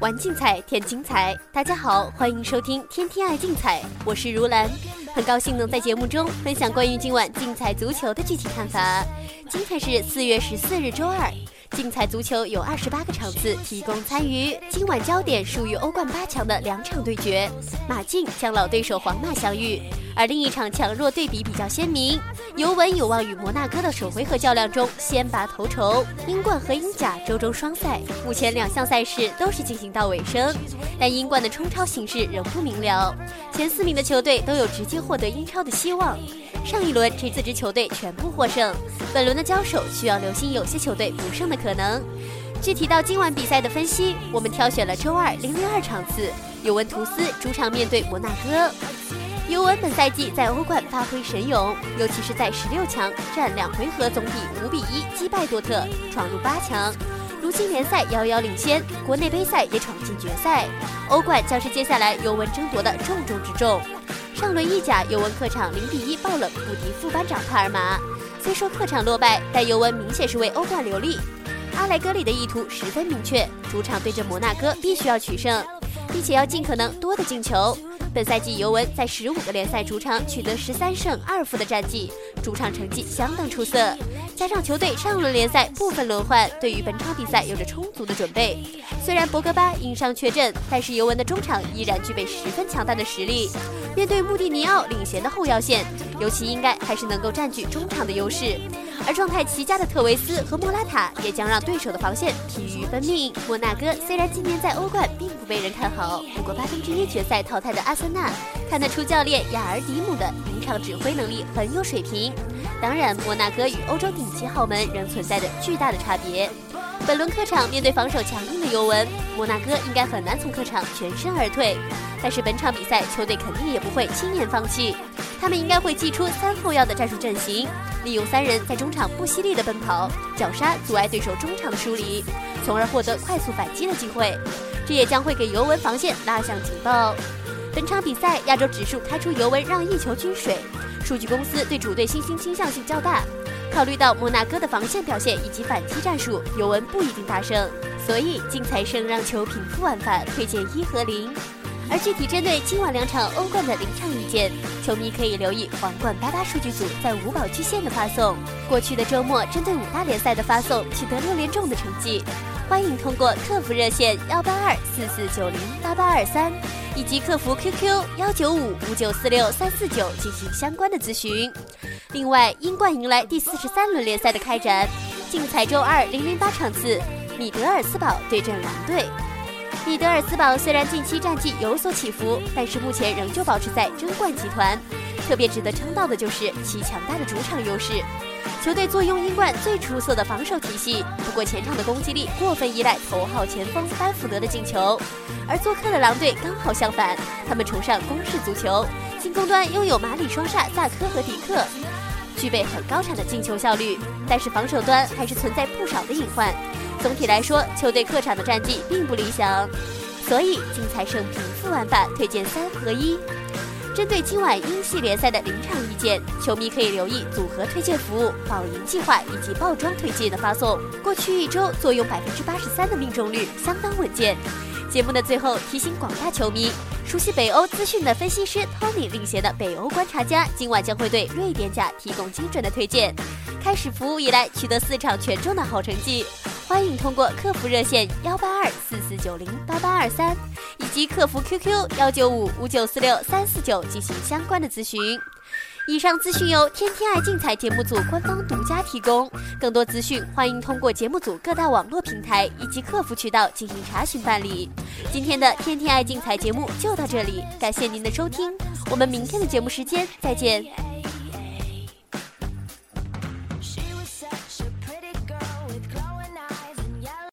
玩竞彩，添精彩。大家好，欢迎收听《天天爱竞彩》，我是如兰，很高兴能在节目中分享关于今晚竞彩足球的具体看法。今天是四月十四日，周二。竞彩足球有二十八个场次提供参与，今晚焦点属于欧冠八强的两场对决，马竞将老对手皇马相遇，而另一场强弱对比比较鲜明，尤文有望与摩纳哥的首回合较量中先拔头筹。英冠和英甲周中双赛，目前两项赛事都是进行到尾声，但英冠的冲超形势仍不明了，前四名的球队都有直接获得英超的希望。上一轮这四支球队全部获胜，本轮的交手需要留心有些球队不胜的可能。具体到今晚比赛的分析，我们挑选了周二零零二场次，尤文图斯主场面对摩纳哥。尤文本赛季在欧冠发挥神勇，尤其是在十六强战两回合总比五比一击败多特，闯入八强。如今联赛遥遥领先，国内杯赛也闯进决赛，欧冠将是接下来尤文争夺的重中之重。上轮意甲，尤文客场零比一爆冷不敌副班长帕尔马。虽说客场落败，但尤文明显是为欧冠留力。阿莱格里的意图十分明确，主场对阵摩纳哥必须要取胜，并且要尽可能多的进球。本赛季尤文在十五个联赛主场取得十三胜二负的战绩，主场成绩相当出色。加上球队上轮联赛部分轮换，对于本场比赛有着充足的准备。虽然博格巴因伤缺阵，但是尤文的中场依然具备十分强大的实力。面对穆蒂尼奥领衔的后腰线，尤其应该还是能够占据中场的优势。而状态奇佳的特维斯和莫拉塔也将让对手的防线疲于奔命。摩纳哥虽然今年在欧冠并不被人看好，不过八分之一决赛淘汰的阿森纳看得出教练亚尔迪姆的临场指挥能力很有水平。当然，摩纳哥与欧洲顶级豪门仍存在着巨大的差别。本轮客场面对防守强硬的尤文，摩纳哥应该很难从客场全身而退。但是本场比赛球队肯定也不会轻言放弃，他们应该会祭出三后腰的战术阵型，利用三人在中场不犀利的奔跑、绞杀，阻碍对手中场的梳理，从而获得快速反击的机会。这也将会给尤文防线拉响警报。本场比赛亚洲指数开出尤文让一球均水。数据公司对主队信心倾向性较大，考虑到摩纳哥的防线表现以及反击战术，尤文不一定大胜，所以竞彩胜让球平负玩法推荐一和零。而具体针对今晚两场欧冠的临场意见，球迷可以留意皇冠八八数据组在五宝巨献的发送。过去的周末针对五大联赛的发送取得六连中的成绩，欢迎通过客服热线幺八二四四九零八八二三。以及客服 QQ 幺九五五九四六三四九进行相关的咨询。另外，英冠迎来第四十三轮联赛的开展，竞彩周二零零八场次，米德尔斯堡对阵狼队。米德尔斯堡虽然近期战绩有所起伏，但是目前仍旧保持在争冠集团。特别值得称道的就是其强大的主场优势。球队坐拥英冠最出色的防守体系，不过前场的攻击力过分依赖头号前锋班福德的进球，而做客的狼队刚好相反，他们崇尚攻势足球，进攻端拥有马里双煞萨科和迪克，具备很高产的进球效率，但是防守端还是存在不少的隐患。总体来说，球队客场的战绩并不理想，所以竞彩胜平负玩法推荐三合一。针对今晚英系联赛的临场意见，球迷可以留意组合推荐服务、保赢计划以及爆装推荐的发送。过去一周坐拥百分之八十三的命中率，相当稳健。节目的最后提醒广大球迷，熟悉北欧资讯的分析师 Tony 领衔的北欧观察家，今晚将会对瑞典甲提供精准的推荐。开始服务以来，取得四场全中的好成绩。欢迎通过客服热线幺八二四四九零八八二三，以及客服 QQ 幺九五五九四六三四九进行相关的咨询。以上资讯由天天爱竞彩节目组官方独家提供，更多资讯欢迎通过节目组各大网络平台以及客服渠道进行查询办理。今天的天天爱竞彩节目就到这里，感谢您的收听，我们明天的节目时间再见。